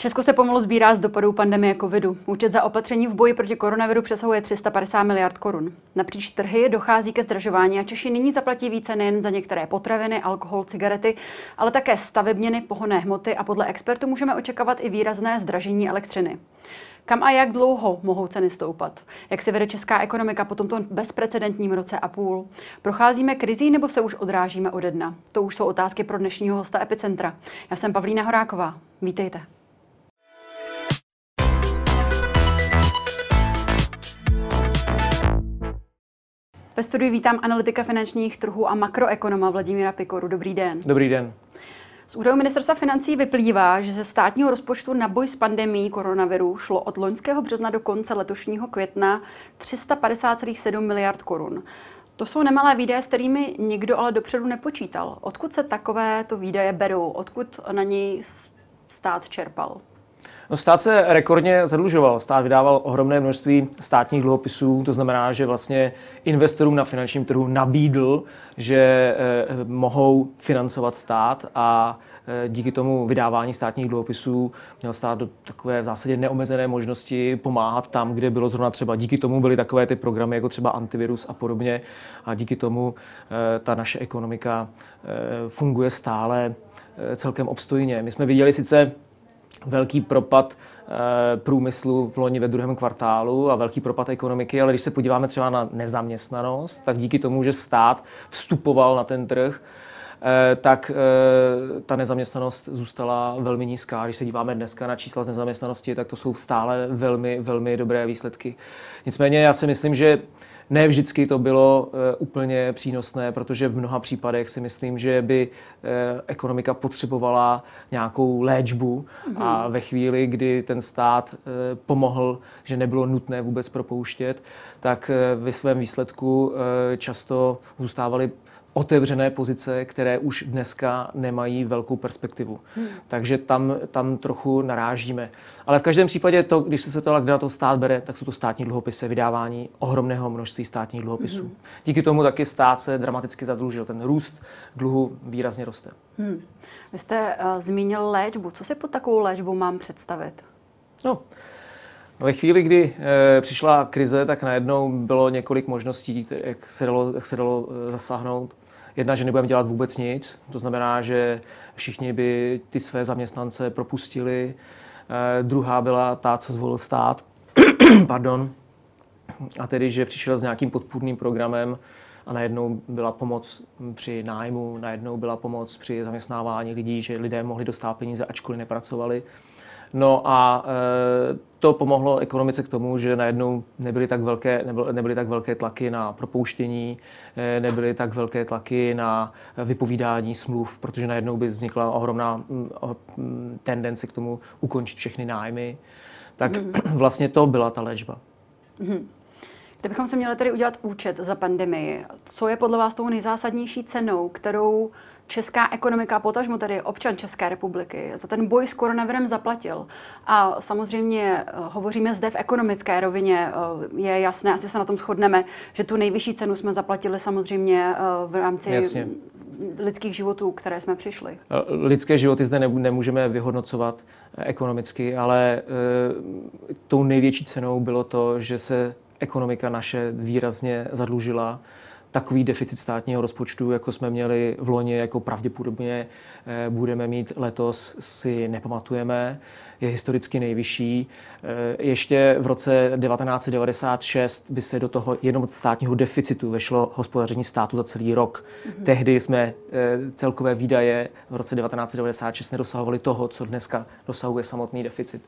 Česko se pomalu sbírá z dopadů pandemie covidu. Účet za opatření v boji proti koronaviru přesahuje 350 miliard korun. Napříč trhy dochází ke zdražování a Češi nyní zaplatí více nejen za některé potraviny, alkohol, cigarety, ale také stavebněny, pohonné hmoty a podle expertů můžeme očekávat i výrazné zdražení elektřiny. Kam a jak dlouho mohou ceny stoupat? Jak se vede česká ekonomika po tomto bezprecedentním roce a půl? Procházíme krizí nebo se už odrážíme ode dna? To už jsou otázky pro dnešního hosta Epicentra. Já jsem Pavlína Horáková. Vítejte. Ve studiu vítám analytika finančních trhů a makroekonoma Vladimíra Pikoru. Dobrý den. Dobrý den. Z údajů ministerstva financí vyplývá, že ze státního rozpočtu na boj s pandemí koronaviru šlo od loňského března do konce letošního května 350,7 miliard korun. To jsou nemalé výdaje, s kterými nikdo ale dopředu nepočítal. Odkud se takovéto výdaje berou? Odkud na něj stát čerpal? No, stát se rekordně zadlužoval. Stát vydával ohromné množství státních dluhopisů, to znamená, že vlastně investorům na finančním trhu nabídl, že eh, mohou financovat stát a eh, díky tomu vydávání státních dluhopisů měl stát do takové v zásadě neomezené možnosti pomáhat tam, kde bylo zrovna třeba. Díky tomu byly takové ty programy jako třeba antivirus a podobně a díky tomu eh, ta naše ekonomika funguje stále celkem obstojně. My jsme viděli sice velký propad eh, průmyslu v loni ve druhém kvartálu a velký propad ekonomiky, ale když se podíváme třeba na nezaměstnanost, tak díky tomu, že stát vstupoval na ten trh, eh, tak eh, ta nezaměstnanost zůstala velmi nízká. Když se díváme dneska na čísla z nezaměstnanosti, tak to jsou stále velmi, velmi dobré výsledky. Nicméně já si myslím, že ne vždycky to bylo eh, úplně přínosné, protože v mnoha případech si myslím, že by eh, ekonomika potřebovala nějakou léčbu. A ve chvíli, kdy ten stát eh, pomohl, že nebylo nutné vůbec propouštět, tak ve svém výsledku často zůstávali otevřené pozice, které už dneska nemají velkou perspektivu. Hmm. Takže tam, tam trochu narážíme. Ale v každém případě, to, když se to kde na to stát bere, tak jsou to státní dluhopisy, vydávání ohromného množství státních dluhopisů. Hmm. Díky tomu taky stát se dramaticky zadlužil. Ten růst dluhu výrazně roste. Hmm. Vy jste uh, zmínil léčbu. Co si pod takovou léčbou mám představit? No, No ve chvíli, kdy e, přišla krize, tak najednou bylo několik možností, jak se dalo, jak se dalo e, zasáhnout. Jedna, že nebudeme dělat vůbec nic, to znamená, že všichni by ty své zaměstnance propustili. E, druhá byla ta, co zvolil stát, pardon, a tedy, že přišel s nějakým podpůrným programem a najednou byla pomoc při nájmu, najednou byla pomoc při zaměstnávání lidí, že lidé mohli dostat peníze, ačkoliv nepracovali. No a e, to pomohlo ekonomice k tomu, že najednou nebyly tak velké, nebyly tak velké tlaky na propouštění, e, nebyly tak velké tlaky na vypovídání smluv, protože najednou by vznikla ohromná tendence k tomu ukončit všechny nájmy. Tak mm. vlastně to byla ta léčba. Mm. Kdybychom se měli tedy udělat účet za pandemii, co je podle vás tou nejzásadnější cenou, kterou česká ekonomika, potažmo tedy občan České republiky, za ten boj s koronavirem zaplatil. A samozřejmě eh, hovoříme zde v ekonomické rovině. Eh, je jasné, asi se na tom shodneme, že tu nejvyšší cenu jsme zaplatili samozřejmě eh, v rámci Jasně. lidských životů, které jsme přišli. Lidské životy zde nemůžeme vyhodnocovat ekonomicky, ale tou největší cenou bylo to, že se ekonomika naše výrazně zadlužila takový deficit státního rozpočtu, jako jsme měli v loni, jako pravděpodobně eh, budeme mít letos, si nepamatujeme. Je historicky nejvyšší. Eh, ještě v roce 1996 by se do toho jenom státního deficitu vešlo hospodaření státu za celý rok. Mm-hmm. Tehdy jsme eh, celkové výdaje v roce 1996 nedosahovali toho, co dneska dosahuje samotný deficit.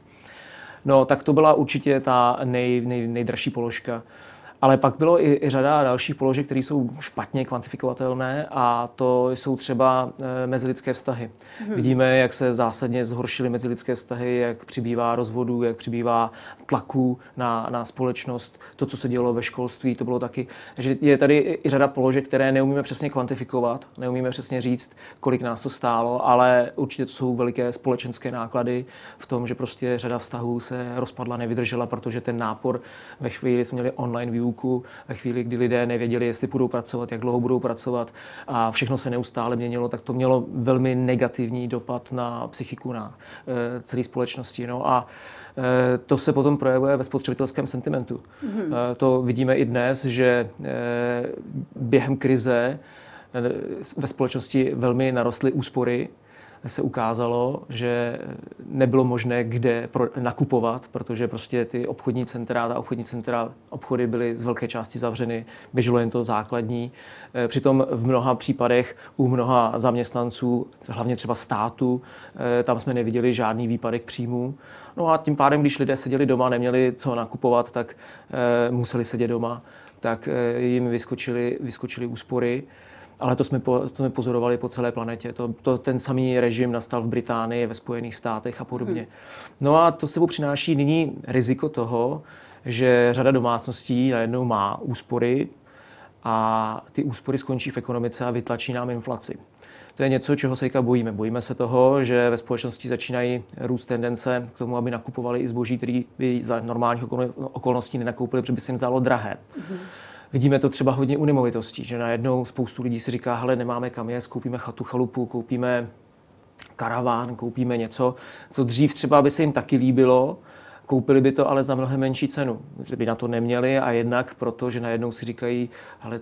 No, tak to byla určitě ta nej, nej, nejdražší položka. Ale pak bylo i, i řada dalších položek, které jsou špatně kvantifikovatelné a to jsou třeba e, mezilidské vztahy. Hmm. Vidíme, jak se zásadně zhoršily mezilidské vztahy, jak přibývá rozvodů, jak přibývá tlaků na, na společnost. To, co se dělo ve školství, to bylo taky. Takže je tady i řada položek, které neumíme přesně kvantifikovat, neumíme přesně říct, kolik nás to stálo, ale určitě to jsou veliké společenské náklady v tom, že prostě řada vztahů se rozpadla, nevydržela, protože ten nápor ve chvíli jsme měli online výuku tabulku ve chvíli, kdy lidé nevěděli, jestli budou pracovat, jak dlouho budou pracovat a všechno se neustále měnilo, tak to mělo velmi negativní dopad na psychiku, na e, celé společnosti. No a e, to se potom projevuje ve spotřebitelském sentimentu. Mm-hmm. E, to vidíme i dnes, že během krize ve společnosti velmi narostly úspory, se ukázalo, že nebylo možné kde pro, nakupovat, protože prostě ty obchodní centra, a obchodní centra, obchody byly z velké části zavřeny, běželo jen to základní. Eh, přitom v mnoha případech u mnoha zaměstnanců, hlavně třeba státu, eh, tam jsme neviděli žádný výpadek příjmů. No a tím pádem, když lidé seděli doma, neměli co nakupovat, tak eh, museli sedět doma, tak jim vyskočily, vyskočily úspory. Ale to jsme, po, to jsme pozorovali po celé planetě. To, to, ten samý režim nastal v Británii, ve Spojených státech a podobně. Hmm. No a to sebou přináší nyní riziko toho, že řada domácností najednou má úspory a ty úspory skončí v ekonomice a vytlačí nám inflaci. To je něco, čeho se bojíme. Bojíme se toho, že ve společnosti začínají růst tendence k tomu, aby nakupovali i zboží, který by za normálních okolností nenakoupili, protože by se jim zdálo drahé. Mm-hmm. Vidíme to třeba hodně u nemovitostí, že najednou spoustu lidí si říká, hele, nemáme kam jet, koupíme chatu, chalupu, koupíme karaván, koupíme něco, co dřív třeba by se jim taky líbilo, koupili by to ale za mnohem menší cenu. Že by na to neměli a jednak proto, že najednou si říkají, ale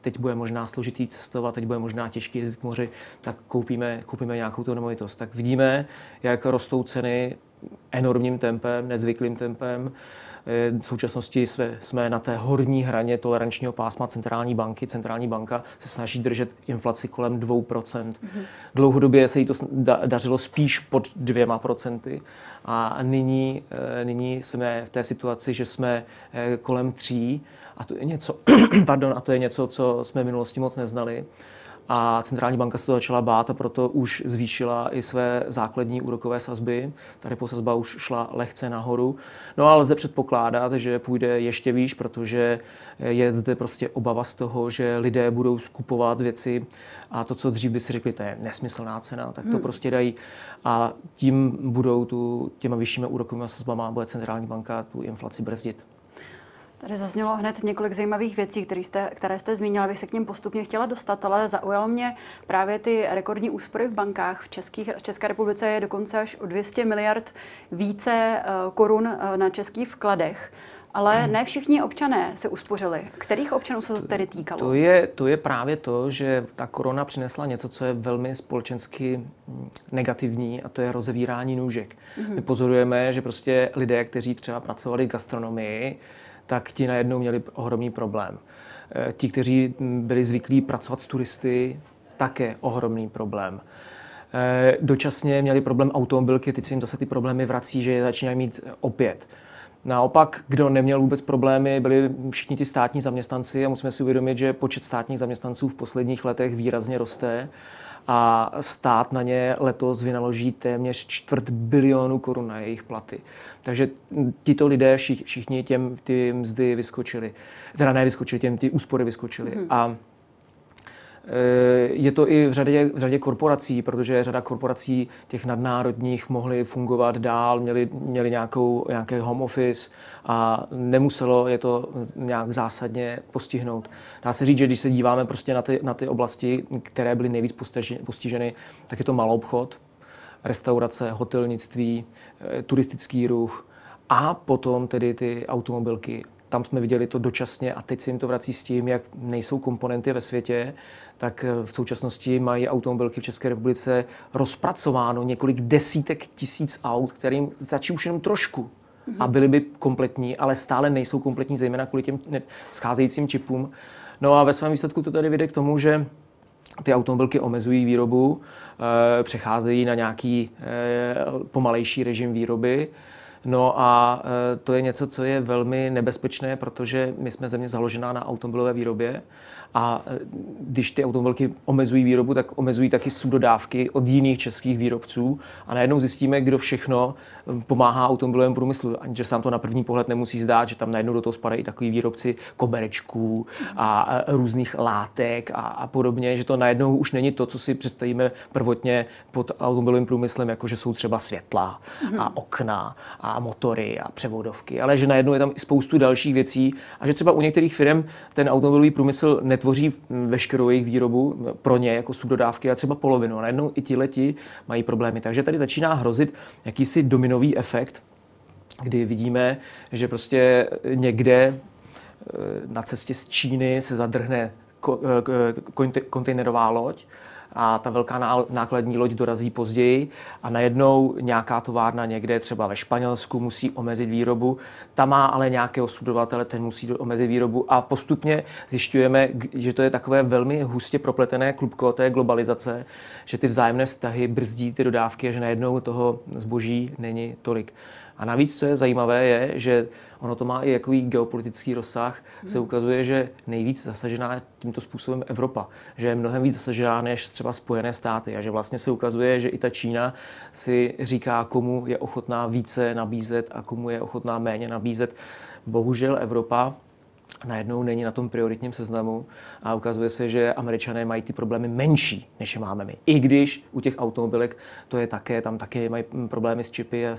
teď bude možná složitý cestovat, teď bude možná těžký jezdit k moři, tak koupíme, koupíme nějakou tu nemovitost. Tak vidíme, jak rostou ceny enormním tempem, nezvyklým tempem. Eh, v současnosti jsme, jsme na té horní hraně tolerančního pásma centrální banky. Centrální banka se snaží držet inflaci kolem 2%. Mm-hmm. Dlouhodobě se jí to dařilo spíš pod dvěma procenty a nyní, eh, nyní jsme v té situaci, že jsme eh, kolem tří a to je něco, pardon, a to je něco, co jsme v minulosti moc neznali a centrální banka se to začala bát a proto už zvýšila i své základní úrokové sazby. Tady po sazba už šla lehce nahoru. No ale lze předpokládat, že půjde ještě výš, protože je zde prostě obava z toho, že lidé budou skupovat věci a to, co dřív by si řekli, to je nesmyslná cena, tak to hmm. prostě dají a tím budou tu, těma vyššími úrokovými sazbama bude centrální banka tu inflaci brzdit. Tady zaznělo hned několik zajímavých věcí, které jste, které jste zmínila, bych se k něm postupně chtěla dostat, ale zaujalo mě právě ty rekordní úspory v bankách. V, českých, v České republice je dokonce až o 200 miliard více eh, korun eh, na českých vkladech. Ale ne všichni občané se uspořili. Kterých občanů se to tedy týkalo? To je, to je právě to, že ta korona přinesla něco, co je velmi společensky hm, negativní a to je rozevírání nůžek. Mm-hmm. My pozorujeme, že prostě lidé, kteří třeba pracovali v gastronomii, tak ti najednou měli ohromný problém. Eh, ti, kteří byli zvyklí pracovat s turisty, také ohromný problém. Eh, dočasně měli problém automobilky, teď se jim zase ty problémy vrací, že je začínají mít opět. Naopak, kdo neměl vůbec problémy, byli všichni ti státní zaměstnanci a musíme si uvědomit, že počet státních zaměstnanců v posledních letech výrazně roste a stát na ně letos vynaloží téměř čtvrt bilionu korun na jejich platy. Takže tito lidé všichni těm ty mzdy vyskočili. Teda ne vyskočili, těm ty úspory vyskočily. Mm-hmm. A je to i v řadě, v řadě korporací, protože řada korporací těch nadnárodních mohly fungovat dál, měli, měli nějakou, nějaký home office a nemuselo je to nějak zásadně postihnout. Dá se říct, že když se díváme prostě na ty, na ty oblasti, které byly nejvíc postiženy, tak je to malou obchod, restaurace, hotelnictví, eh, turistický ruch a potom tedy ty automobilky tam jsme viděli to dočasně a teď se jim to vrací s tím, jak nejsou komponenty ve světě, tak eh, v současnosti mají automobilky v České republice rozpracováno několik desítek tisíc aut, kterým stačí už jenom trošku a byly by kompletní, ale stále nejsou kompletní, zejména kvůli těm scházejícím čipům. No a ve svém výsledku to tady vede k tomu, že ty automobilky omezují výrobu, eh, přecházejí na nějaký eh, pomalejší režim výroby, No a to je něco, co je velmi nebezpečné, protože my jsme země založená na automobilové výrobě a e, když ty automobilky omezují výrobu, tak omezují taky subdodávky od jiných českých výrobců. A najednou zjistíme, kdo všechno e, pomáhá automobilovému průmyslu. Ani že se nám to na první pohled nemusí zdát, že tam najednou do toho spadají takový výrobci koberečků a e, různých látek a, a podobně, že to najednou už není to, co si představíme prvotně pod automobilovým průmyslem, jako že jsou třeba světla a okna a, a motory a převodovky, ale že najednou je tam i spoustu dalších věcí a že třeba u některých firm ten automobilový průmysl netvoří veškerou jejich výrobu pro ně jako subdodávky a třeba polovinu. A najednou i ti leti mají problémy. Takže tady začíná hrozit jakýsi dominový efekt, kdy vidíme, že prostě někde eh, na cestě z Číny se zadrhne eh, kontejnerová loď a ta velká nákladní loď dorazí později a najednou nějaká továrna někde, třeba ve Španělsku, musí omezit výrobu. Ta má ale nějakého subdodavatele, ten musí omezit výrobu a postupně zjišťujeme, že to je takové velmi hustě propletené klubko té globalizace, že ty vzájemné vztahy brzdí ty dodávky a že najednou toho zboží není tolik. A navíc, co je zajímavé, je, že ono to má i jaký geopolitický rozsah, se hmm. ukazuje, že nejvíc zasažená je tímto způsobem Evropa, že je mnohem víc zasažená než třeba Spojené státy a že vlastně se ukazuje, že i ta Čína si říká, komu je ochotná více nabízet a komu je ochotná méně nabízet. Bohužel Evropa najednou není na tom prioritním seznamu a ukazuje se, že američané mají ty problémy menší, než je máme my. I když u těch automobilek to je také, tam také mají problémy s čipy a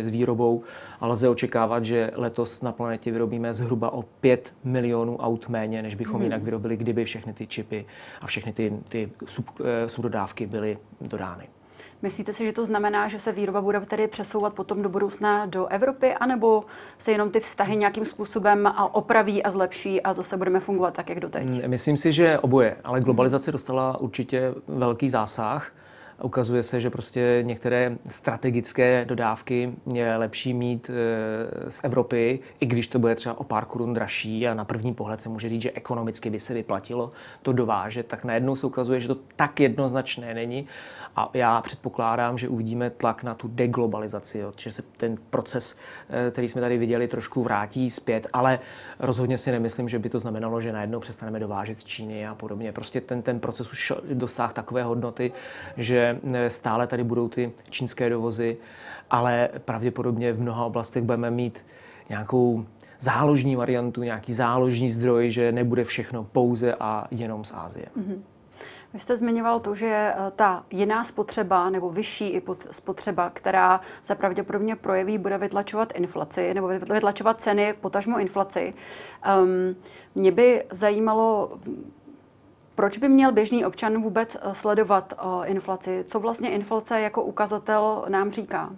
s výrobou, ale lze očekávat, že letos na planetě vyrobíme zhruba o 5 milionů aut méně, než bychom hmm. jinak vyrobili, kdyby všechny ty čipy a všechny ty, ty sub, eh, subdodávky byly dodány. Myslíte si, že to znamená, že se výroba bude tedy přesouvat potom do budoucna do Evropy, anebo se jenom ty vztahy nějakým způsobem opraví a zlepší a zase budeme fungovat tak, jak doteď? Mm, myslím si, že oboje, ale globalizace dostala určitě velký zásah. Ukazuje se, že prostě některé strategické dodávky je lepší mít e, z Evropy, i když to bude třeba o pár korun dražší a na první pohled se může říct, že ekonomicky by se vyplatilo to dovážet, tak najednou se ukazuje, že to tak jednoznačné není a já předpokládám, že uvidíme tlak na tu deglobalizaci, jo, že se ten proces, eh, který jsme tady viděli, trošku vrátí zpět, ale rozhodně si nemyslím, že by to znamenalo, že najednou přestaneme dovážet z Číny a podobně. Prostě ten, ten proces už dosáhl takové hodnoty, že eh, stále tady budou ty čínské dovozy, ale pravděpodobně v mnoha oblastech budeme mít nějakou záložní variantu, nějaký záložní zdroj, že nebude všechno pouze a jenom z Ázie. Mm-hmm. Vy jste zmiňoval to, že eh, ta jiná spotřeba nebo vyšší i spotřeba, která se pravděpodobně projeví, bude vytlačovat inflaci nebo vytlačovat ceny, potažmo inflaci. Um, mě by zajímalo, proč by měl běžný občan vůbec eh, sledovat uh, inflaci? Co vlastně inflace jako ukazatel nám říká?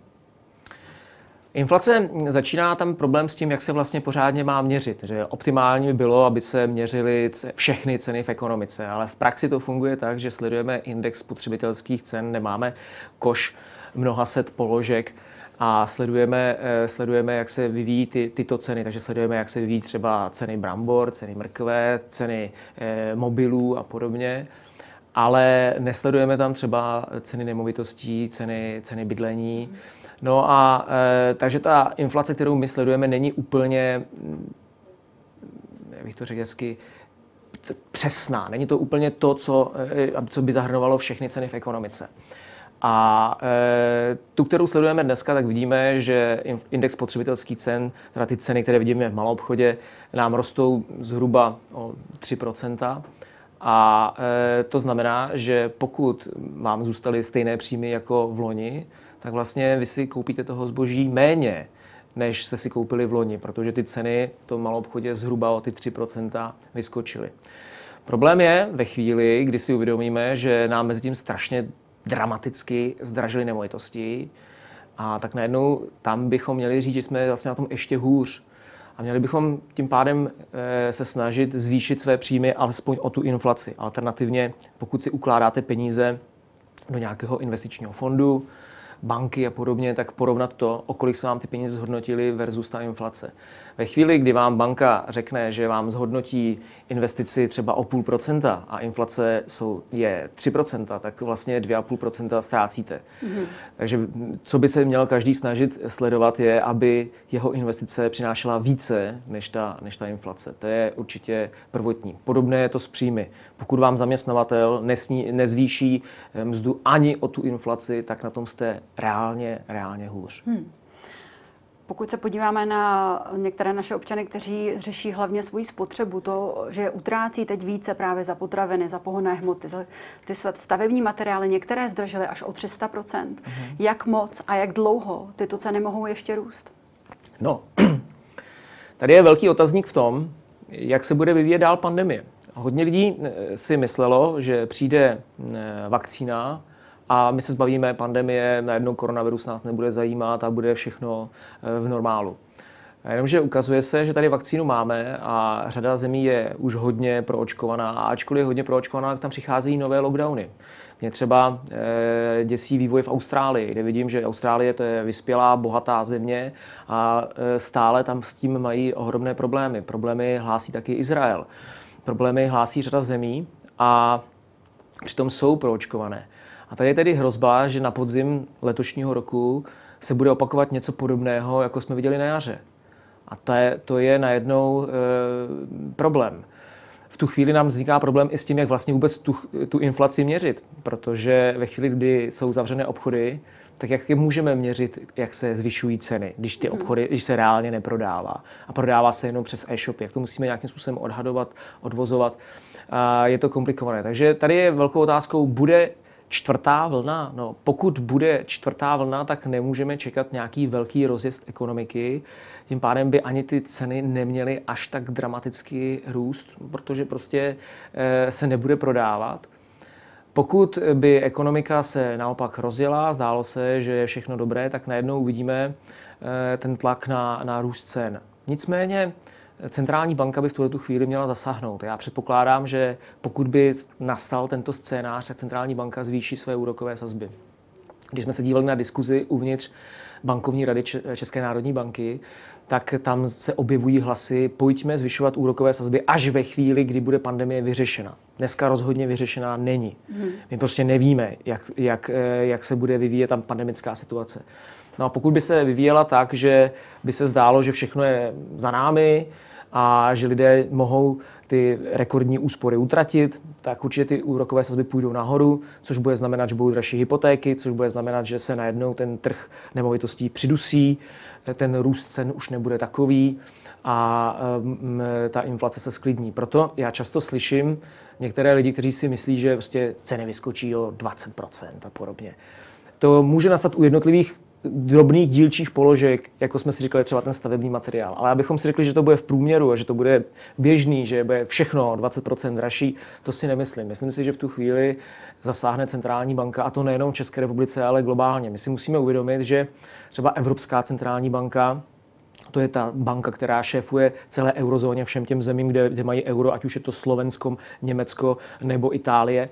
Inflace začíná tam problém s tím, jak se vlastně pořádně má měřit. Že optimální by bylo, aby se měřily všechny ceny v ekonomice, ale v praxi to funguje tak, že sledujeme index spotřebitelských cen, nemáme koš mnoha set položek a sledujeme, eh, sledujeme jak se vyvíjí ty, tyto ceny. Takže sledujeme, jak se vyvíjí třeba ceny brambor, ceny mrkve, ceny eh, mobilů a podobně ale nesledujeme tam třeba ceny nemovitostí, ceny, ceny bydlení. No a e, takže ta inflace, kterou my sledujeme, není úplně, mm, jak bych to řekl hezky, přesná. Není to úplně to, co, co by zahrnovalo všechny ceny v ekonomice. A e, tu, kterou sledujeme dneska, tak vidíme, že index spotřebitelských cen, teda ty ceny, které vidíme v malou obchodě, nám rostou zhruba o 3% A e, to znamená, že pokud vám zůstaly stejné příjmy jako v loni, tak vlastně vy si koupíte toho zboží méně, než jste si koupili v loni, protože ty ceny v tom malou obchodě zhruba o ty 3% vyskočily. Problém je ve chvíli, kdy si uvědomíme, že nám mezi tím strašně dramaticky zdražily nemovitosti a tak najednou tam bychom měli říct, že jsme vlastně na tom ještě hůř. A měli bychom tím pádem eh, se snažit zvýšit své příjmy alespoň o tu inflaci. Alternativně, pokud si ukládáte peníze do nějakého investičního fondu, banky a podobně, tak porovnat to, o kolik se vám ty peníze zhodnotily versus ta inflace. Ve chvíli, kdy vám banka řekne, že vám zhodnotí investici třeba o půl procenta a inflace jsou, je 3 procenta, tak vlastně 2,5 procenta ztrácíte. Mm-hmm. Takže co by se měl každý snažit sledovat je, aby jeho investice přinášela více než ta, než ta inflace. To je určitě prvotní. Podobné je to s příjmy. Pokud vám zaměstnavatel nesní, nezvýší eh, mzdu ani o tu inflaci, tak na tom jste reálně, reálně hůř. Hmm. Pokud se podíváme na některé naše občany, kteří řeší hlavně svoji spotřebu, to, že utrácí teď více právě za potraviny, za pohonné hmoty, za ty stavební materiály, některé zdražily až o 300 mm. Jak moc a jak dlouho tyto ceny mohou ještě růst? No, tady je velký otazník v tom, jak se bude vyvíjet dál pandemie. Hodně lidí eh, si myslelo, že přijde eh, vakcína a my se zbavíme pandemie, najednou koronavirus nás nebude zajímat a bude všechno eh, v normálu. Jenomže ukazuje se, že tady vakcínu máme a řada zemí je už hodně proočkovaná a ačkoliv je hodně proočkovaná, tak tam přicházejí nové lockdowny. Mě třeba děsí vývoj v Austrálii, kde vidím, že Austrálie to je vyspělá, bohatá země a stále tam s tím mají ohromné problémy. Problémy hlásí taky Izrael. Problémy hlásí řada zemí a přitom jsou proočkované. A tady je tedy hrozba, že na podzim letošního roku se bude opakovat něco podobného, jako jsme viděli na jaře. A to je, to je najednou e, problém. V tu chvíli nám vzniká problém i s tím, jak vlastně vůbec tu, tu inflaci měřit, protože ve chvíli, kdy jsou zavřené obchody, tak jak je můžeme měřit, jak se zvyšují ceny, když ty mhm. obchody, když se reálně neprodává a prodává se jenom přes e-shopy, jak to musíme nějakým způsobem odhadovat, odvozovat. A je to komplikované. Takže tady je velkou otázkou, bude čtvrtá vlna. No, pokud bude čtvrtá vlna, tak nemůžeme čekat nějaký velký rozjezd ekonomiky. Tím pádem by ani ty ceny neměly až tak dramaticky růst, protože prostě eh, se nebude prodávat. Pokud by ekonomika se naopak rozjela, zdálo se, že je všechno dobré, tak najednou uvidíme eh, ten tlak na, na růst cen. Nicméně centrální banka by v tuto chvíli měla zasáhnout. Já předpokládám, že pokud by nastal tento scénář, tak centrální banka zvýší své úrokové sazby. Když jsme se dívali na diskuzi uvnitř bankovní rady České národní banky, tak tam se objevují hlasy, pojďme zvyšovat úrokové sazby až ve chvíli, kdy bude pandemie vyřešena. Dneska rozhodně vyřešená není. Hmm. My prostě nevíme, jak, jak, eh, jak se bude vyvíjet tam pandemická situace. No a pokud by se vyvíjela tak, že by se zdálo, že všechno je za námi, a že lidé mohou ty rekordní úspory utratit, tak určitě ty úrokové sazby půjdou nahoru, což bude znamenat, že budou dražší hypotéky, což bude znamenat, že se najednou ten trh nemovitostí přidusí, ten růst cen už nebude takový a um, ta inflace se sklidní. Proto já často slyším některé lidi, kteří si myslí, že prostě ceny vyskočí o 20% a podobně. To může nastat u jednotlivých drobných dílčích položek, jako jsme si říkali, třeba ten stavební materiál. Ale abychom si řekli, že to bude v průměru a že to bude běžný, že bude všechno 20% dražší, to si nemyslím. Myslím si, že v tu chvíli zasáhne centrální banka, a to nejenom v České republice, ale globálně. My si musíme uvědomit, že třeba Evropská centrální banka, to je ta banka, která šéfuje celé eurozóně, všem těm zemím, kde, kde mají euro, ať už je to Slovensko, Německo nebo Itálie,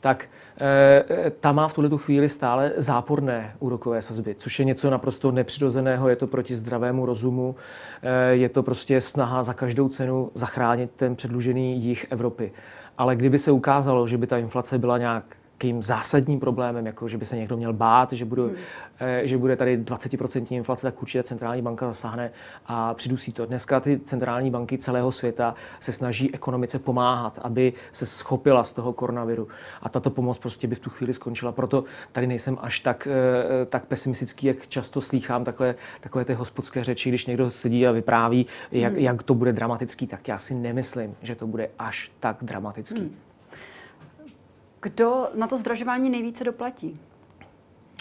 tak e, ta má v tuhle chvíli stále záporné úrokové sazby, což je něco naprosto nepřirozeného, je to proti zdravému rozumu, e, je to prostě snaha za každou cenu zachránit ten předlužený jich Evropy. Ale kdyby se ukázalo, že by ta inflace byla nějak nějakým zásadním problémem, jako že by se někdo měl bát, že, budu, hmm. Eh, že bude tady 20% inflace, tak určitě centrální banka zasáhne a přidusí to. Dneska ty centrální banky celého světa se snaží ekonomice pomáhat, aby se schopila z toho koronaviru. A tato pomoc prostě by v tu chvíli skončila. Proto tady nejsem až tak, eh, tak pesimistický, jak často slýchám takhle, takové ty hospodské řeči, když někdo sedí a vypráví, jak, hmm. jak to bude dramatický, tak já si nemyslím, že to bude až tak dramatický. Hmm. Kdo na to zdražování nejvíce doplatí?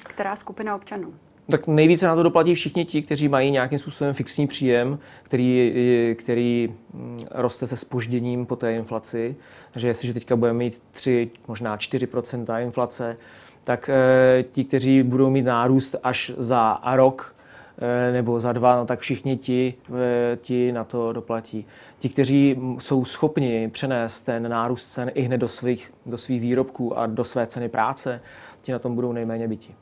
Která skupina občanů? Tak nejvíce na to doplatí všichni ti, kteří mají nějakým způsobem fixní příjem, který, který mm, roste se spožděním po té inflaci. Takže jestliže teďka budeme mít 3, možná 4% inflace, tak e, ti, kteří budou mít nárůst až za rok, Eh, nebo za dva, no tak všichni ti, eh, ti na to doplatí. Ti, kteří jsou schopni přenést ten nárůst cen i hned do svých, do svých výrobků a do své ceny práce, ti na tom budou nejméně byti.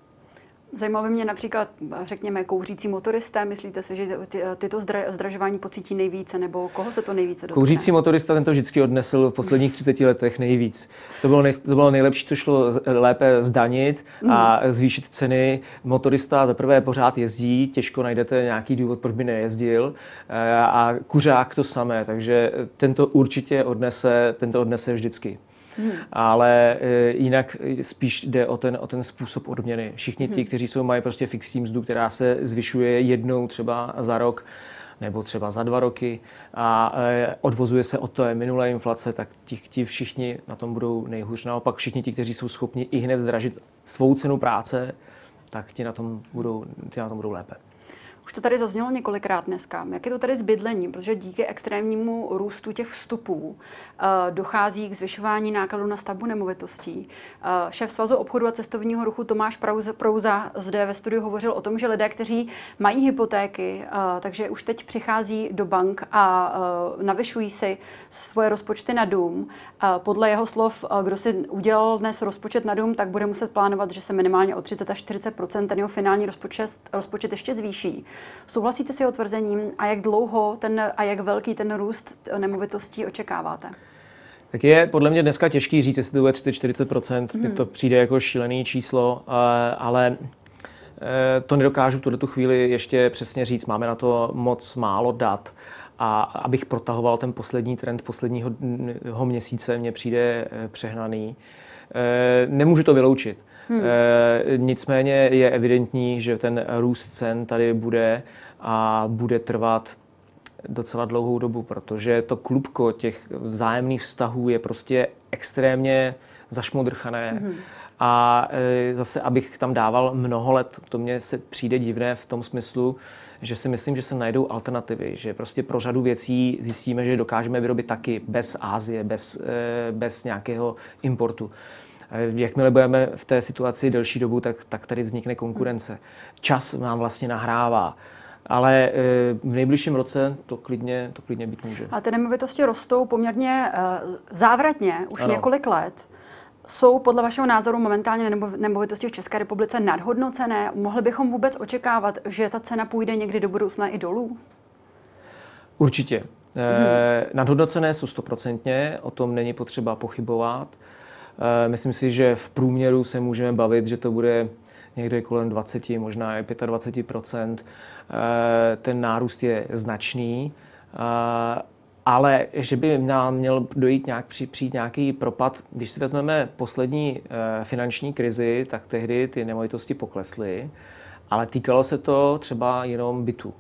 Zajímalo by mě například, řekněme, kouřící motoristé. Myslíte si, že ty, tyto zdražování pocítí nejvíce, nebo koho se to nejvíce dotkne? Kouřící motorista ten to vždycky odnesl v posledních 30 letech nejvíc. To bylo, nej, to bylo nejlepší, co šlo lépe zdanit a mm. zvýšit ceny. Motorista za prvé pořád jezdí, těžko najdete nějaký důvod, proč by nejezdil. Eh, a kuřák to samé, takže tento určitě odnese, tento odnese vždycky. Hmm. Ale e, jinak spíš jde o ten, o ten způsob odměny. Všichni ti, hmm. kteří jsou, mají prostě fixní mzdu, která se zvyšuje jednou třeba za rok, nebo třeba za dva roky a e, odvozuje se od té minulé inflace, tak ti, ti všichni na tom budou nejhůř. Naopak všichni ti, kteří jsou schopni i hned zdražit svou cenu práce, tak ti na tom budou, ti na tom budou lépe. Už to tady zaznělo několikrát dneska. Jak je to tady s bydlením? Protože díky extrémnímu růstu těch vstupů uh, dochází k zvyšování nákladů na stavbu nemovitostí. Uh, šéf Svazu obchodu a cestovního ruchu Tomáš Prouza, zde ve studiu hovořil o tom, že lidé, kteří mají hypotéky, uh, takže už teď přichází do bank a navyšují si svoje rozpočty na dům. Podle jeho slov, kdo si udělal dnes rozpočet na dům, tak bude muset plánovat, že se minimálně o 30 až 40% ten jeho finální rozpočet, rozpočet ještě zvýší. Souhlasíte s jeho tvrzením a jak dlouho ten, a jak velký ten růst nemovitostí očekáváte? Tak je podle mě dneska těžký říct, jestli to bude 30-40%, hmm. to přijde jako šílený číslo, ale e, to nedokážu tuto chvíli ještě přesně říct. Máme na to moc málo dat. A abych protahoval ten poslední trend posledního měsíce, mně přijde e, přehnaný. Nemůžu to vyloučit. Hmm. E, nicméně je evidentní, že ten růst cen tady bude a bude trvat docela dlouhou dobu, protože to klubko těch vzájemných vztahů je prostě extrémně zašmodrchané. Hmm. A e, zase, abych tam dával mnoho let, to mně se přijde divné v tom smyslu, že si myslím, že se najdou alternativy, že prostě pro řadu věcí zjistíme, že dokážeme vyrobit taky bez Ázie, bez, e, bez nějakého importu. Jakmile budeme v té situaci delší dobu, tak, tak tady vznikne konkurence. Čas nám vlastně nahrává. Ale e, v nejbližším roce to klidně, to klidně být může. A ty nemovitosti rostou poměrně e, závratně už ano. několik let. Jsou podle vašeho názoru momentálně nemovitosti v České republice nadhodnocené? Mohli bychom vůbec očekávat, že ta cena půjde někdy do budoucna i dolů? Určitě. Hmm. nadhodnocené jsou stoprocentně, o tom není potřeba pochybovat. Eh, myslím si, že v průměru se můžeme bavit, že to bude někde kolem 20, možná i 25 eh, Ten nárůst je značný, eh, ale že by nám měl dojít nějak, přijít nějaký propad, když si vezmeme poslední finanční krizi, tak tehdy ty nemovitosti poklesly, ale týkalo se to třeba jenom bytu.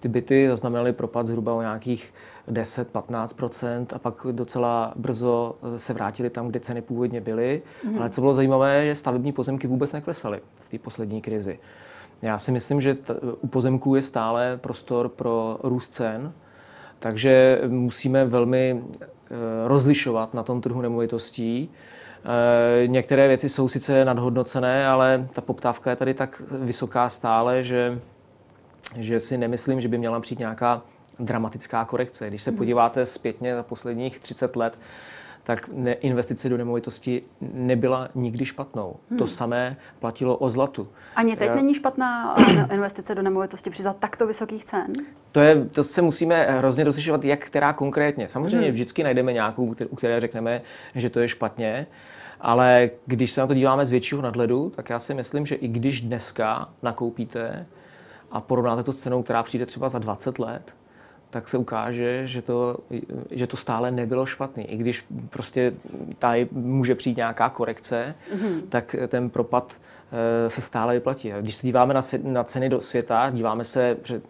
Ty byty zaznamenaly propad zhruba o nějakých 10-15% a pak docela brzo eh, se vrátili tam, kde ceny původně byly. Mm. Ale co bylo zajímavé, že stavební pozemky vůbec neklesaly v té poslední krizi. Já si myslím, že t- u pozemků je stále prostor pro růst cen, takže musíme velmi e, rozlišovat na tom trhu nemovitostí. E, některé věci jsou sice nadhodnocené, ale ta poptávka je tady tak vysoká stále, že, že si nemyslím, že by měla přijít nějaká dramatická korekce. Když se hmm. podíváte zpětně za posledních 30 let, tak investice do nemovitosti nebyla nikdy špatnou. Hmm. To samé platilo o zlatu. Ani teď není špatná eh, investice do nemovitosti při za takto vysokých cen? To, je, to se musíme hrozně rozlišovat, jak která konkrétně. Samozřejmě hmm. vždycky najdeme nějakou, u které řekneme, že to je špatně. Ale když se na to díváme z většího nadhledu, tak já si myslím, že i když dneska nakoupíte a porovnáte to s cenou, která přijde třeba za 20 let, tak se ukáže, že to, že to stále nebylo špatný. I když prostě tady může přijít nějaká korekce, mm-hmm. tak ten propad se stále vyplatí. Když se díváme na, na ceny do světa, díváme se, že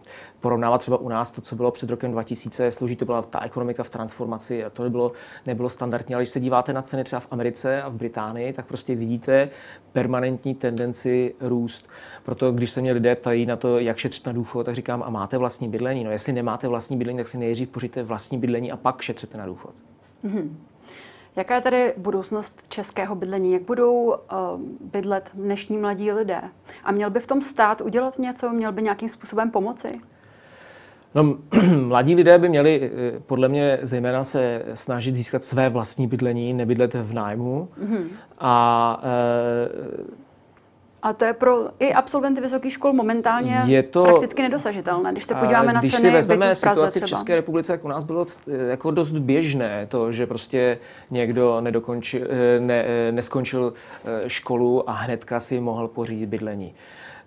porovnávat třeba u nás to, co bylo před rokem 2000, složí to byla ta ekonomika v transformaci a to nebylo, nebylo standardní, ale když se díváte na ceny třeba v Americe a v Británii, tak prostě vidíte permanentní tendenci růst. Proto když se mě lidé ptají na to, jak šetřit na důchod, tak říkám, a máte vlastní bydlení? No jestli nemáte vlastní bydlení, tak si nejdřív pořiďte vlastní bydlení a pak šetřete na důchod. Mm-hmm. Jaká je tady budoucnost českého bydlení? Jak budou uh, bydlet dnešní mladí lidé? A měl by v tom stát udělat něco? Měl by nějakým způsobem pomoci? No, mladí lidé by měli eh, podle mě zejména se snažit získat své vlastní bydlení, nebydlet v nájmu. Mm-hmm. A e, a to je pro i absolventy vysokých škol momentálně je to, prakticky nedosažitelné. Když se podíváme na když ceny si vezmeme v Praze situaci třeba. v České republice, jak u nás bylo eh, jako dost běžné to, že prostě někdo nedokončil, ne, neskončil školu a hnedka si mohl pořídit bydlení.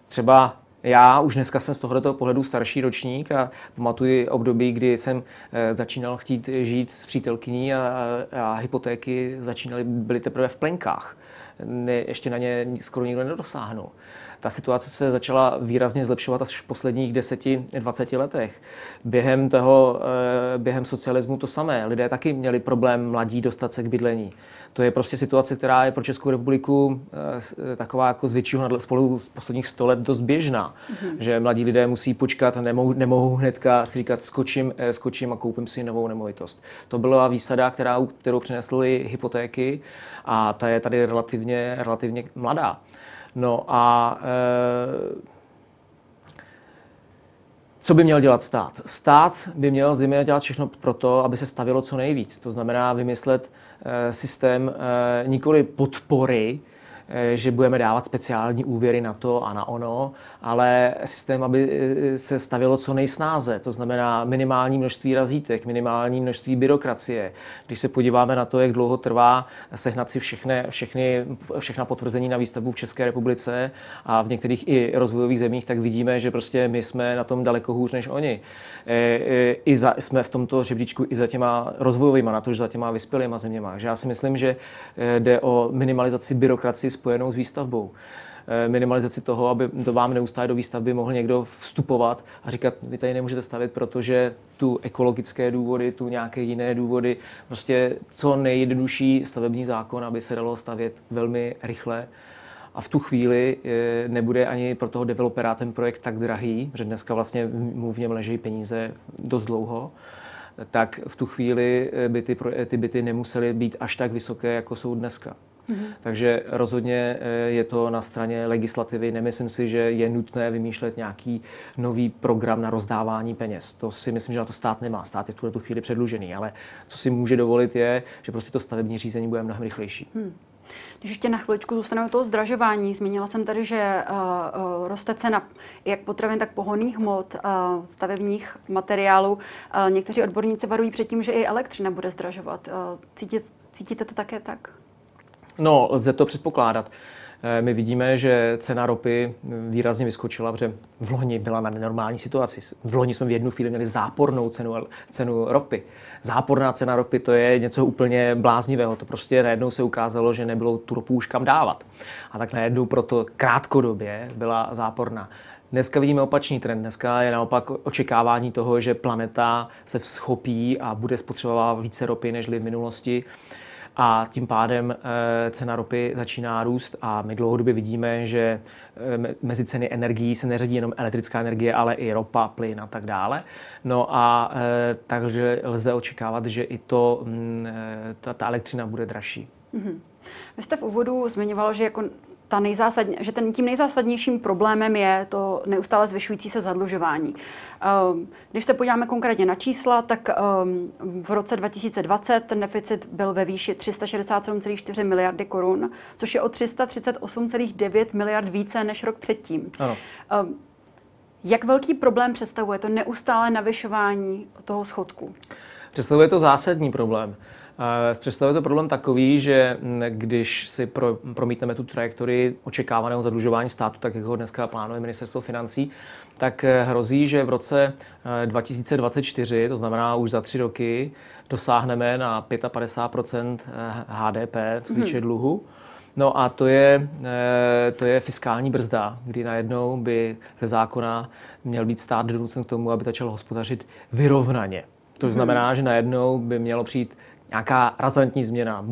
Třeba Já už dneska jsem z tohoto pohledu starší ročník a pamatuji období, kdy jsem eh, začínal chtít žít s přítelkyní a, a hypotéky začínaly, byly teprve v plenkách. Ne, ještě na ně skoro nikdo nedosáhnul. Ta situace se začala výrazně zlepšovat až v posledních 10-20 letech. Během toho, eh, během socialismu to samé. Lidé taky měli problém mladí dostat se k bydlení. To je prostě situace, která je pro Českou republiku eh, taková jako z většího spolu z posledních 100 let dost běžná. Mm-hmm. Že mladí lidé musí počkat a nemohou, nemohou hnedka si říkat skočím, eh, skočím a koupím si novou nemovitost. To byla výsada, která, kterou přinesly hypotéky a ta je tady relativně, relativně mladá. No a e, co by měl dělat stát? Stát by měl zejména dělat všechno pro to, aby se stavilo co nejvíc. To znamená vymyslet e, systém e, nikoli podpory, Eh, že budeme dávat speciální úvěry na to a na ono, ale systém, aby eh, se stavilo co nejsnáze. To znamená minimální množství razítek, minimální množství byrokracie. Když se podíváme na to, jak dlouho trvá sehnat si všechny, všechny, všechna potvrzení na výstavbu v České republice a v některých i rozvojových zemích, tak vidíme, že prostě my jsme na tom daleko hůř než oni. Eh, I za, jsme v tomto žebříčku i za těma rozvojovými, na to, že za těma vyspělýma zeměma. Takže já si myslím, že jde o minimalizaci byrokracie spojenou s výstavbou. Eh, minimalizaci toho, aby to vám neustále do výstavby mohl někdo vstupovat a říkat, vy tady nemůžete stavit, protože tu ekologické důvody, tu nějaké jiné důvody, prostě co nejjednodušší stavební zákon, aby se dalo stavět velmi rychle. A v tu chvíli eh, nebude ani pro toho developera ten projekt tak drahý, že dneska vlastně mu v něm leží peníze dost dlouho, tak v tu chvíli eh, by ty, ty byty nemusely být až tak vysoké, jako jsou dneska. Mm-hmm. Takže rozhodně eh, je to na straně legislativy. Nemyslím si, že je nutné vymýšlet nějaký nový program na rozdávání peněz. To si myslím, že na to stát nemá. Stát je v tuto chvíli předlužený. Ale co si může dovolit je, že prostě to stavební řízení bude mnohem rychlejší. Hmm. Když ještě na chviličku zůstaneme toho zdražování, zmínila jsem tady, že uh, uh, roste cena jak potravin, tak pohonných hmot, uh, stavebních materiálů. Uh, někteří odborníci varují před tím, že i elektřina bude zdražovat. Uh, cítit, cítíte to také tak? No, lze to předpokládat. Eh, my vidíme, že cena ropy výrazně vyskočila, protože v loni byla na nenormální situaci. V loni jsme v jednu chvíli měli zápornou cenu, cenu ropy. Záporná cena ropy to je něco úplně bláznivého. To prostě najednou se ukázalo, že nebylo tu ropu už kam dávat. A tak najednou proto krátkodobě byla záporná. Dneska vidíme opačný trend. Dneska je naopak očekávání toho, že planeta se schopí a bude spotřebovat více ropy než v minulosti a tím pádem eh, cena ropy začíná růst a my dlouhodobě vidíme, že eh, mezi ceny energií se neřadí jenom elektrická energie, ale i ropa, plyn a tak dále. No a eh, takže lze očekávat, že i to, mm, ta, ta elektřina bude dražší. Mm-hmm. Vy jste v úvodu zmiňoval, že jako ta nejzásadně, že ten, tím nejzásadnějším problémem je to neustále zvyšující se zadlužování. Ehm, když se podíváme konkrétně na čísla, tak ehm, v roce 2020 ten deficit byl ve výši 367,4 miliardy korun, což je o 338,9 miliard více než rok předtím. Ano. Ehm, jak velký problém představuje to neustále navyšování toho schodku? Představuje to zásadní problém. Představuje to problém takový, že když si pro, promítneme tu trajektorii očekávaného zadlužování státu, tak jak ho dneska plánuje ministerstvo financí, tak eh, hrozí, že v roce 2024, eh, to znamená už za tři roky, dosáhneme na 55% HDP, co se týče mhm. dluhu. No a to je, eh, to je fiskální brzda, kdy najednou by ze zákona měl být stát donucen k tomu, aby začal hospodařit vyrovnaně. To mhm. znamená, že najednou by mělo přijít nějaká razantní změna.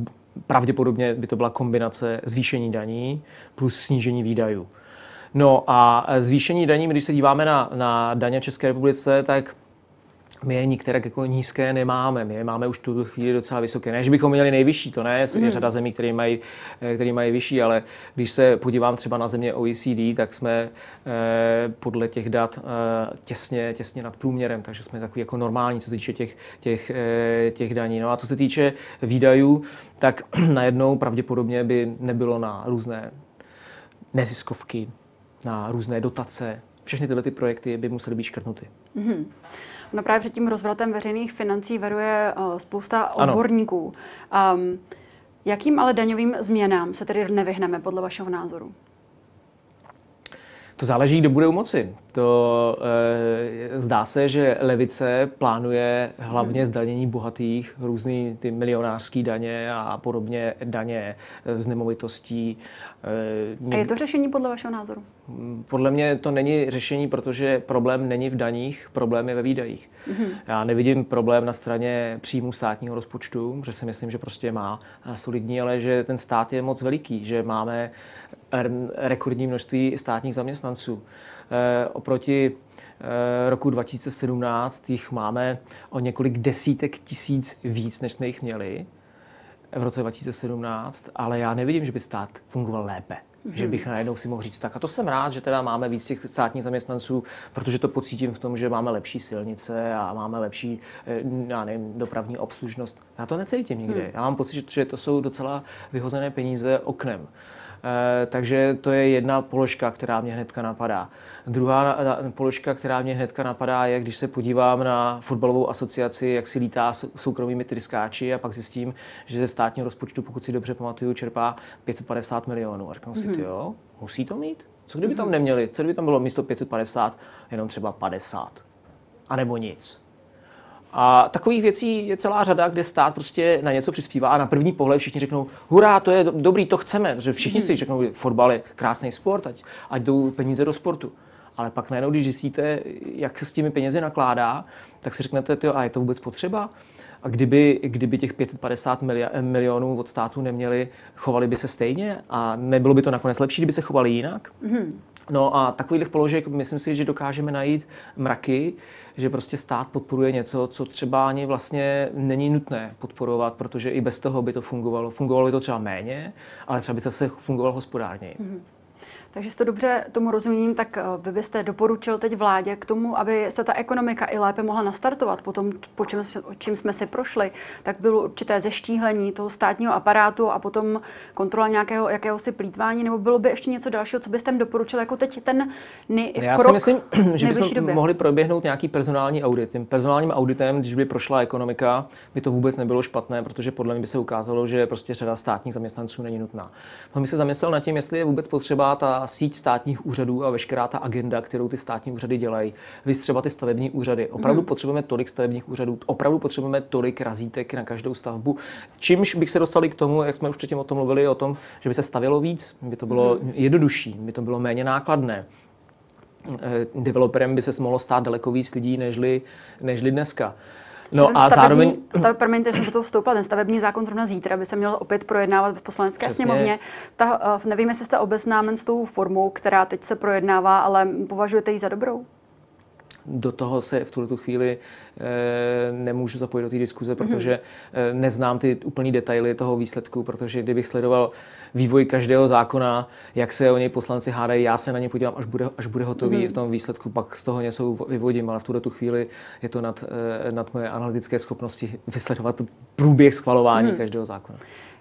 Pravděpodobně by to byla kombinace zvýšení daní plus snížení výdajů. No a zvýšení daní, když se díváme na, na daně České republice, tak my je některé jako nízké nemáme. My je máme už tu chvíli docela vysoké. Ne, že bychom měli nejvyšší, to ne, je mm. řada zemí, které mají, eh, které mají vyšší, ale když se podívám třeba na země OECD, tak jsme eh, podle těch dat eh, těsně, těsně nad průměrem, takže jsme takový jako normální, co se týče těch, těch, eh, těch daní. No a co se týče výdajů, tak najednou pravděpodobně by nebylo na různé neziskovky, na různé dotace. Všechny tyhle ty projekty by musely být škrtnuty. Mm-hmm. No právě před tím rozvratem veřejných financí varuje uh, spousta odborníků. Um, jakým ale daňovým změnám se tedy nevyhneme podle vašeho názoru? To záleží, kdo bude u moci. To e, zdá se, že levice plánuje hlavně zdanění bohatých, různý ty milionářské daně a podobně daně z nemovitostí. E, a je to řešení podle vašeho názoru? Podle mě to není řešení, protože problém není v daních, problém je ve výdajích. Mm-hmm. Já nevidím problém na straně příjmu státního rozpočtu, že si myslím, že prostě má solidní, ale že ten stát je moc veliký, že máme rekordní množství státních zaměstnanců. Eh, oproti eh, roku 2017 jich máme o několik desítek tisíc víc, než jsme jich měli v roce 2017, ale já nevidím, že by stát fungoval lépe. Mm-hmm. Že bych najednou si mohl říct tak. A to jsem rád, že teda máme víc těch státních zaměstnanců, protože to pocítím v tom, že máme lepší silnice a máme lepší eh, já nevím, dopravní obslužnost. Já to necítím nikde. Mm. Já mám pocit, že to jsou docela vyhozené peníze oknem. Eh, takže to je jedna položka, která mě hnedka napadá. Druhá položka, která mě hnedka napadá, je, když se podívám na fotbalovou asociaci, jak si lítá soukromými tryskáči a pak zjistím, že ze státního rozpočtu, pokud si dobře pamatuju, čerpá 550 milionů. A říkám mm-hmm. si, mhm. jo, musí to mít? Co kdyby tam mhm. neměli? Co kdyby tam bylo místo 550 jenom třeba 50? A nebo nic? A takových věcí je celá řada, kde stát prostě na něco přispívá a na první pohled všichni řeknou, hurá, to je dobrý, to chceme, že všichni si řeknou, že fotbal je krásný sport, ať, ať jdou peníze do sportu. Ale pak najednou, když zjistíte, jak se s těmi penězi nakládá, tak si řeknete, tyjo, a je to vůbec potřeba? A kdyby, kdyby těch 550 milionů od státu neměli, chovali by se stejně a nebylo by to nakonec lepší, kdyby se chovali jinak? Mm-hmm. No a takových položek myslím si, že dokážeme najít mraky, že prostě stát podporuje něco, co třeba ani vlastně není nutné podporovat, protože i bez toho by to fungovalo. Fungovalo by to třeba méně, ale třeba by zase fungovalo hospodárněji. Mm-hmm. Takže si to dobře tomu rozumím, tak eh, vy byste doporučil teď vládě k tomu, aby se ta ekonomika i lépe mohla nastartovat po tom, po čem, čím jsme si prošli, tak bylo určité zeštíhlení toho státního aparátu a potom kontrola nějakého jakéhosi plítvání, nebo bylo by ještě něco dalšího, co byste jim doporučil jako teď ten nej, Já krok si myslím, že bychom době. mohli proběhnout nějaký personální audit. Tím personálním auditem, když by prošla ekonomika, by to vůbec nebylo špatné, protože podle mě by se ukázalo, že prostě řada státních zaměstnanců není nutná. On by se zamyslel nad tím, jestli je vůbec potřeba ta síť státních úřadů a veškerá ta agenda, kterou ty státní úřady dělají. Vy třeba ty stavební úřady. Opravdu hmm. potřebujeme tolik stavebních úřadů, opravdu potřebujeme tolik razítek na každou stavbu. Čímž bych se dostali k tomu, jak jsme už předtím o tom mluvili, o tom, že by se stavělo víc, by to bylo hmm. jednodušší, by to bylo méně nákladné eh, developerem by se mohlo stát daleko víc lidí, nežli, nežli dneska. No ten a stavební, zároveň... Stav, promiňte, jsem do toho vstoupila, ten stavební zákon zrovna zítra by se měl opět projednávat v poslanecké Přesně. sněmovně. Ta, eh, nevím, jestli jste obeznámen s tou formou, která teď se projednává, ale považujete ji za dobrou? do toho se v tuto chvíli e, nemůžu zapojit do té diskuze, mhm. protože e, neznám ty úplný detaily toho výsledku, protože kdybych sledoval vývoj každého zákona, jak se o něj poslanci hádají, já se na ně podívám, až bude, až bude hotový mm-hmm. v tom výsledku, pak z toho něco vyvodím, ale v tuto chvíli je to nad, e, nad moje analytické schopnosti vysledovat průběh schvalování mm-hmm. každého zákona.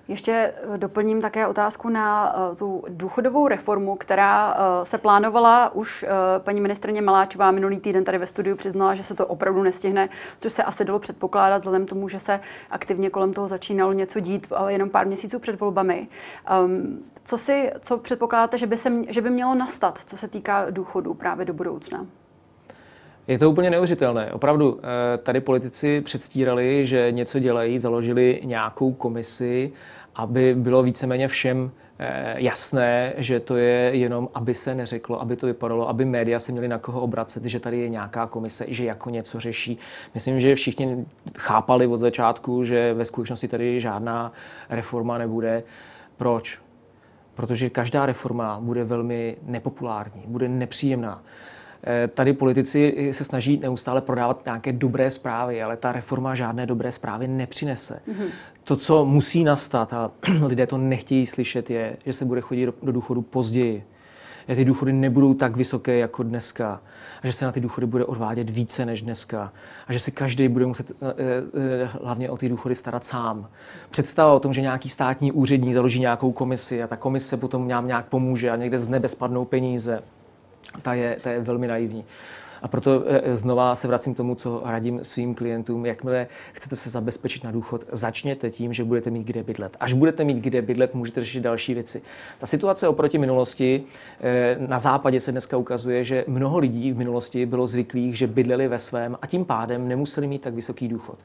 Ještě eh, doplním také otázku na uh, tu důchodovou reformu, která uh, se plánovala už paní ministrně Maláčová minulý týden tady ve studiu přiznala, že se to opravdu nestihne, což se asi dalo předpokládat vzhledem tomu, že se aktivně kolem toho začínalo něco dít jenom pár měsíců před volbami. Um, co, si, co předpokládáte, že by, se, že by mělo nastat, co se týká důchodů právě do budoucna? Je to úplně neuvěřitelné. Opravdu, tady politici předstírali, že něco dělají, založili nějakou komisi, aby bylo víceméně všem eh, jasné, že to je jenom, aby se neřeklo, aby to vypadalo, aby média se měly na koho obracet, že tady je nějaká komise, že jako něco řeší. Myslím, že všichni chápali od začátku, že ve skutečnosti tady žádná reforma nebude. Proč? Protože každá reforma bude velmi nepopulární, bude nepříjemná. Eh, tady politici se snaží neustále prodávat nějaké dobré zprávy, ale ta reforma žádné dobré zprávy nepřinese. Mm-hmm. To, co musí nastat, a lidé to nechtějí slyšet, je, že se bude chodit do, do důchodu později. Že ty důchody nebudou tak vysoké jako dneska. A že se na ty důchody bude odvádět více než dneska. A že si každý bude muset e, e, hlavně o ty důchody starat sám. Představa o tom, že nějaký státní úředník založí nějakou komisi a ta komise potom nám nějak pomůže a někde z nebe spadnou peníze ta je, ta je velmi naivní. A proto eh, znova se vracím k tomu, co radím svým klientům. Jakmile chcete se zabezpečit na důchod, začněte tím, že budete mít kde bydlet. Až budete mít kde bydlet, můžete řešit další věci. Ta situace oproti minulosti eh, na západě se dneska ukazuje, že mnoho lidí v minulosti bylo zvyklých, že bydleli ve svém a tím pádem nemuseli mít tak vysoký důchod.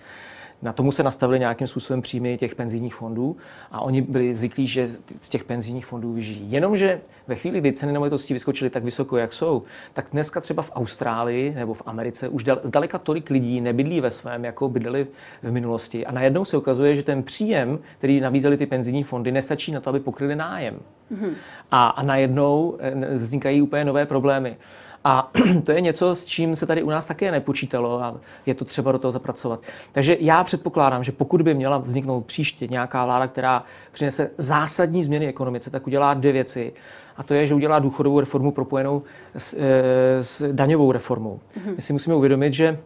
Na tomu se nastavili nějakým způsobem příjmy těch penzijních fondů a oni byli zvyklí, že z těch penzijních fondů vyžijí. Jenomže ve chvíli, kdy ceny nemovitostí vyskočily tak vysoko, jak jsou, tak dneska třeba v Austrálii nebo v Americe už zdaleka tolik lidí nebydlí ve svém, jako bydleli v minulosti. A najednou se ukazuje, že ten příjem, který nabízely ty penzijní fondy, nestačí na to, aby pokryli nájem. Mm-hmm. A, a najednou eh, vznikají úplně nové problémy. A to je něco, s čím se tady u nás také nepočítalo a je to třeba do toho zapracovat. Takže já předpokládám, že pokud by měla vzniknout příště nějaká vláda, která přinese zásadní změny ekonomice, tak udělá dvě věci. A to je, že udělá důchodovou reformu propojenou s, e, s daňovou reformou. Mm-hmm. My si musíme uvědomit, že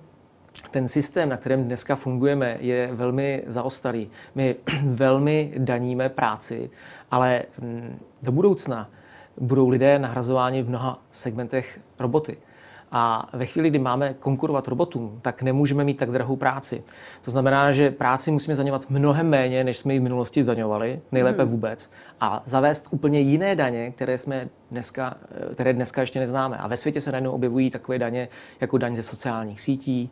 ten systém, na kterém dneska fungujeme, je velmi zaostalý. My velmi daníme práci, ale mm, do budoucna budou lidé nahrazováni v mnoha segmentech roboty. A ve chvíli, kdy máme konkurovat robotům, tak nemůžeme mít tak drahou práci. To znamená, že práci musíme zdaňovat mnohem méně, než jsme ji v minulosti zdaňovali, nejlépe hmm. vůbec, a zavést úplně jiné daně, které, jsme dneska, které dneska ještě neznáme. A ve světě se najednou objevují takové daně, jako daň ze sociálních sítí,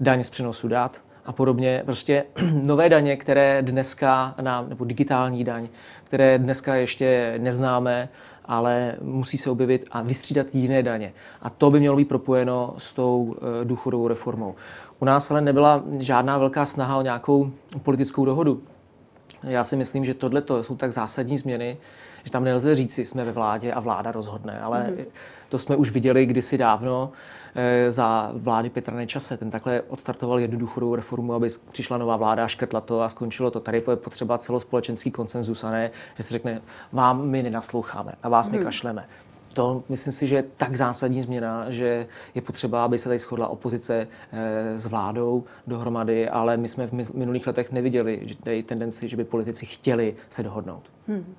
daň z přenosu dat a podobně. Prostě nové daně, které dneska, nebo digitální daň, které dneska ještě neznáme ale musí se objevit a vystřídat jiné daně. A to by mělo být propojeno s tou eh, důchodovou reformou. U nás ale nebyla žádná velká snaha o nějakou politickou dohodu. Já si myslím, že tohle jsou tak zásadní změny, že tam nelze říci, jsme ve vládě a vláda rozhodne, ale mm-hmm. to jsme už viděli kdysi dávno za vlády Petra Nečase. Ten takhle odstartoval jednu důchodovou reformu, aby přišla nová vláda a škrtla to a skončilo to. Tady je potřeba celospolečenský konsenzus a ne, že se řekne, vám my nenasloucháme, a vás my mm-hmm. kašleme to myslím si, že je tak zásadní změna, že je potřeba, aby se tady shodla opozice eh, s vládou dohromady, ale my jsme v minulých letech neviděli že tady tendenci, že by politici chtěli se dohodnout. Hmm.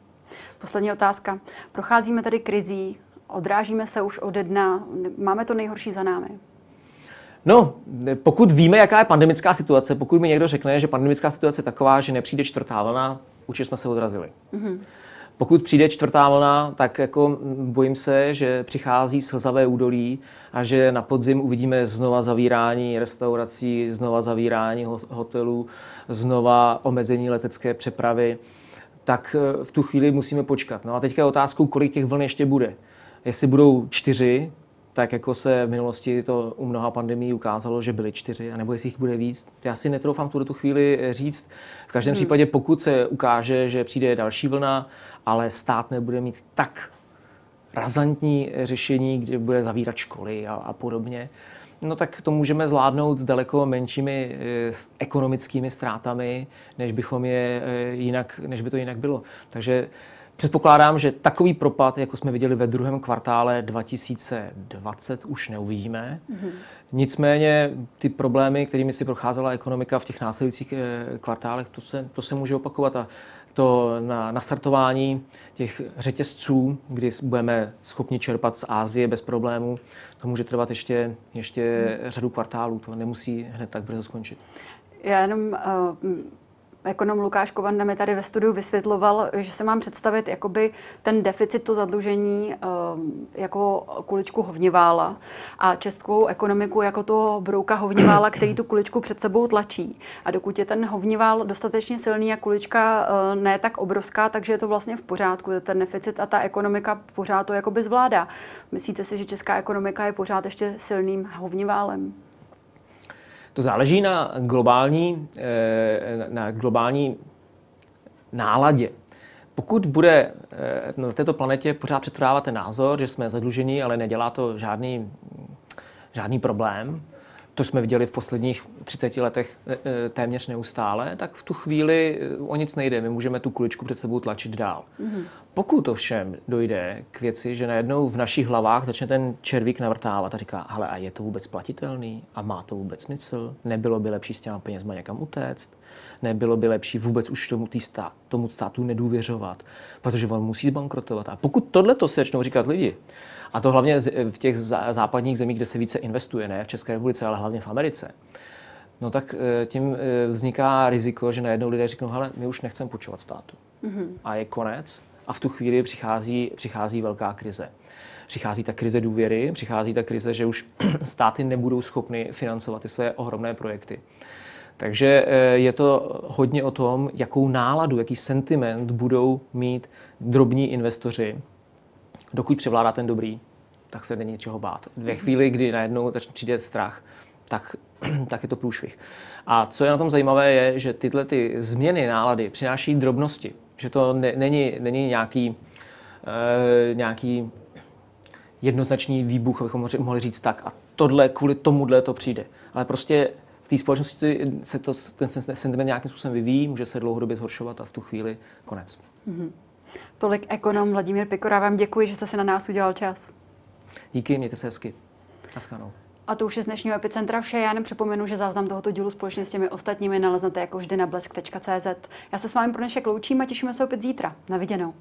Poslední otázka. Procházíme tady krizí, odrážíme se už ode dna, máme to nejhorší za námi. No, pokud víme, jaká je pandemická situace, pokud mi někdo řekne, že pandemická situace je taková, že nepřijde čtvrtá vlna, určitě jsme se odrazili. Mm-hmm. Pokud přijde čtvrtá vlna, tak jako bojím se, že přichází slzavé údolí a že na podzim uvidíme znova zavírání restaurací, znova zavírání hotelů, znova omezení letecké přepravy tak eh, v tu chvíli musíme počkat. No a teďka je otázkou, kolik těch vln ještě bude. Jestli budou čtyři, tak jako se v minulosti to u mnoha pandemí ukázalo, že byly čtyři, anebo jestli jich bude víc. Já si netroufám tuto tu chvíli říct. V každém hmm. případě, pokud se ukáže, že přijde další vlna, ale stát nebude mít tak razantní řešení, kde bude zavírat školy a, a podobně, no tak to můžeme zvládnout s daleko menšími eh, ekonomickými ztrátami, než bychom je eh, jinak, než by to jinak bylo. Takže Předpokládám, že takový propad, jako jsme viděli ve druhém kvartále 2020, už neuvidíme. Mm-hmm. Nicméně ty problémy, kterými si procházela ekonomika v těch následujících eh, kvartálech, to se, to se může opakovat. A to na nastartování těch řetězců, kdy budeme schopni čerpat z Ázie bez problémů, to může trvat ještě, ještě hmm. řadu kvartálů. To nemusí hned tak brzo skončit. Já jenom uh, Ekonom Lukáš Kovanda mi tady ve studiu vysvětloval, že se mám představit jakoby ten deficit, to zadlužení ehm, jako kuličku hovnivála a českou ekonomiku jako toho brouka hovnivála, který tu kuličku před sebou tlačí. A dokud je ten hovnivál dostatečně silný a kulička eh, ne tak obrovská, takže je to vlastně v pořádku, ten deficit a ta ekonomika pořád to jakoby zvládá. Myslíte si, že česká ekonomika je pořád ještě silným hovniválem? To záleží na globální, eh, na globální náladě. Pokud bude eh, na této planetě pořád přetrvávat ten názor, že jsme zadlužení, ale nedělá to žádný, žádný problém, to jsme viděli v posledních 30 letech téměř neustále, tak v tu chvíli o nic nejde. My můžeme tu kuličku před sebou tlačit dál. Mm-hmm. Pokud to všem dojde k věci, že najednou v našich hlavách začne ten červík navrtávat a říká, ale a je to vůbec platitelný? A má to vůbec smysl? Nebylo by lepší s těma penězma někam utéct? Nebylo by lepší vůbec už tomu, tý stát, tomu státu nedůvěřovat, protože on musí zbankrotovat. A pokud tohle to se začnou říkat lidi, a to hlavně v těch západních zemích, kde se více investuje, ne v České republice, ale hlavně v Americe, no tak eh, tím eh, vzniká riziko, že najednou lidé řeknou, hele, my už nechceme počovat státu. Mm-hmm. A je konec a v tu chvíli přichází, přichází velká krize. Přichází ta krize důvěry, přichází ta krize, že už státy nebudou schopny financovat ty své ohromné projekty. Takže eh, je to hodně o tom, jakou náladu, jaký sentiment budou mít drobní investoři, dokud převládá ten dobrý, tak se není čeho bát. Ve chvíli, kdy najednou přijde strach, tak, tak je to průšvih. A co je na tom zajímavé, je, že tyhle ty změny nálady přináší drobnosti. Že to ne, není, není nějaký, e, nějaký jednoznačný výbuch, abychom mohli říct tak a tohle, kvůli tomuhle to přijde. Ale prostě v té společnosti se to, ten sentiment nějakým způsobem vyvíjí, může se dlouhodobě zhoršovat a v tu chvíli konec. Mm-hmm. Tolik ekonom Vladimír Pikora, vám děkuji, že jste si na nás udělal čas. Díky, mějte se hezky. Naschledanou. A to už je z dnešního Epicentra vše. Já jenom připomenu, že záznam tohoto dílu společně s těmi ostatními naleznete jako vždy na blesk.cz. Já se s vámi pro dnešek loučím a těšíme se opět zítra. Na viděnou.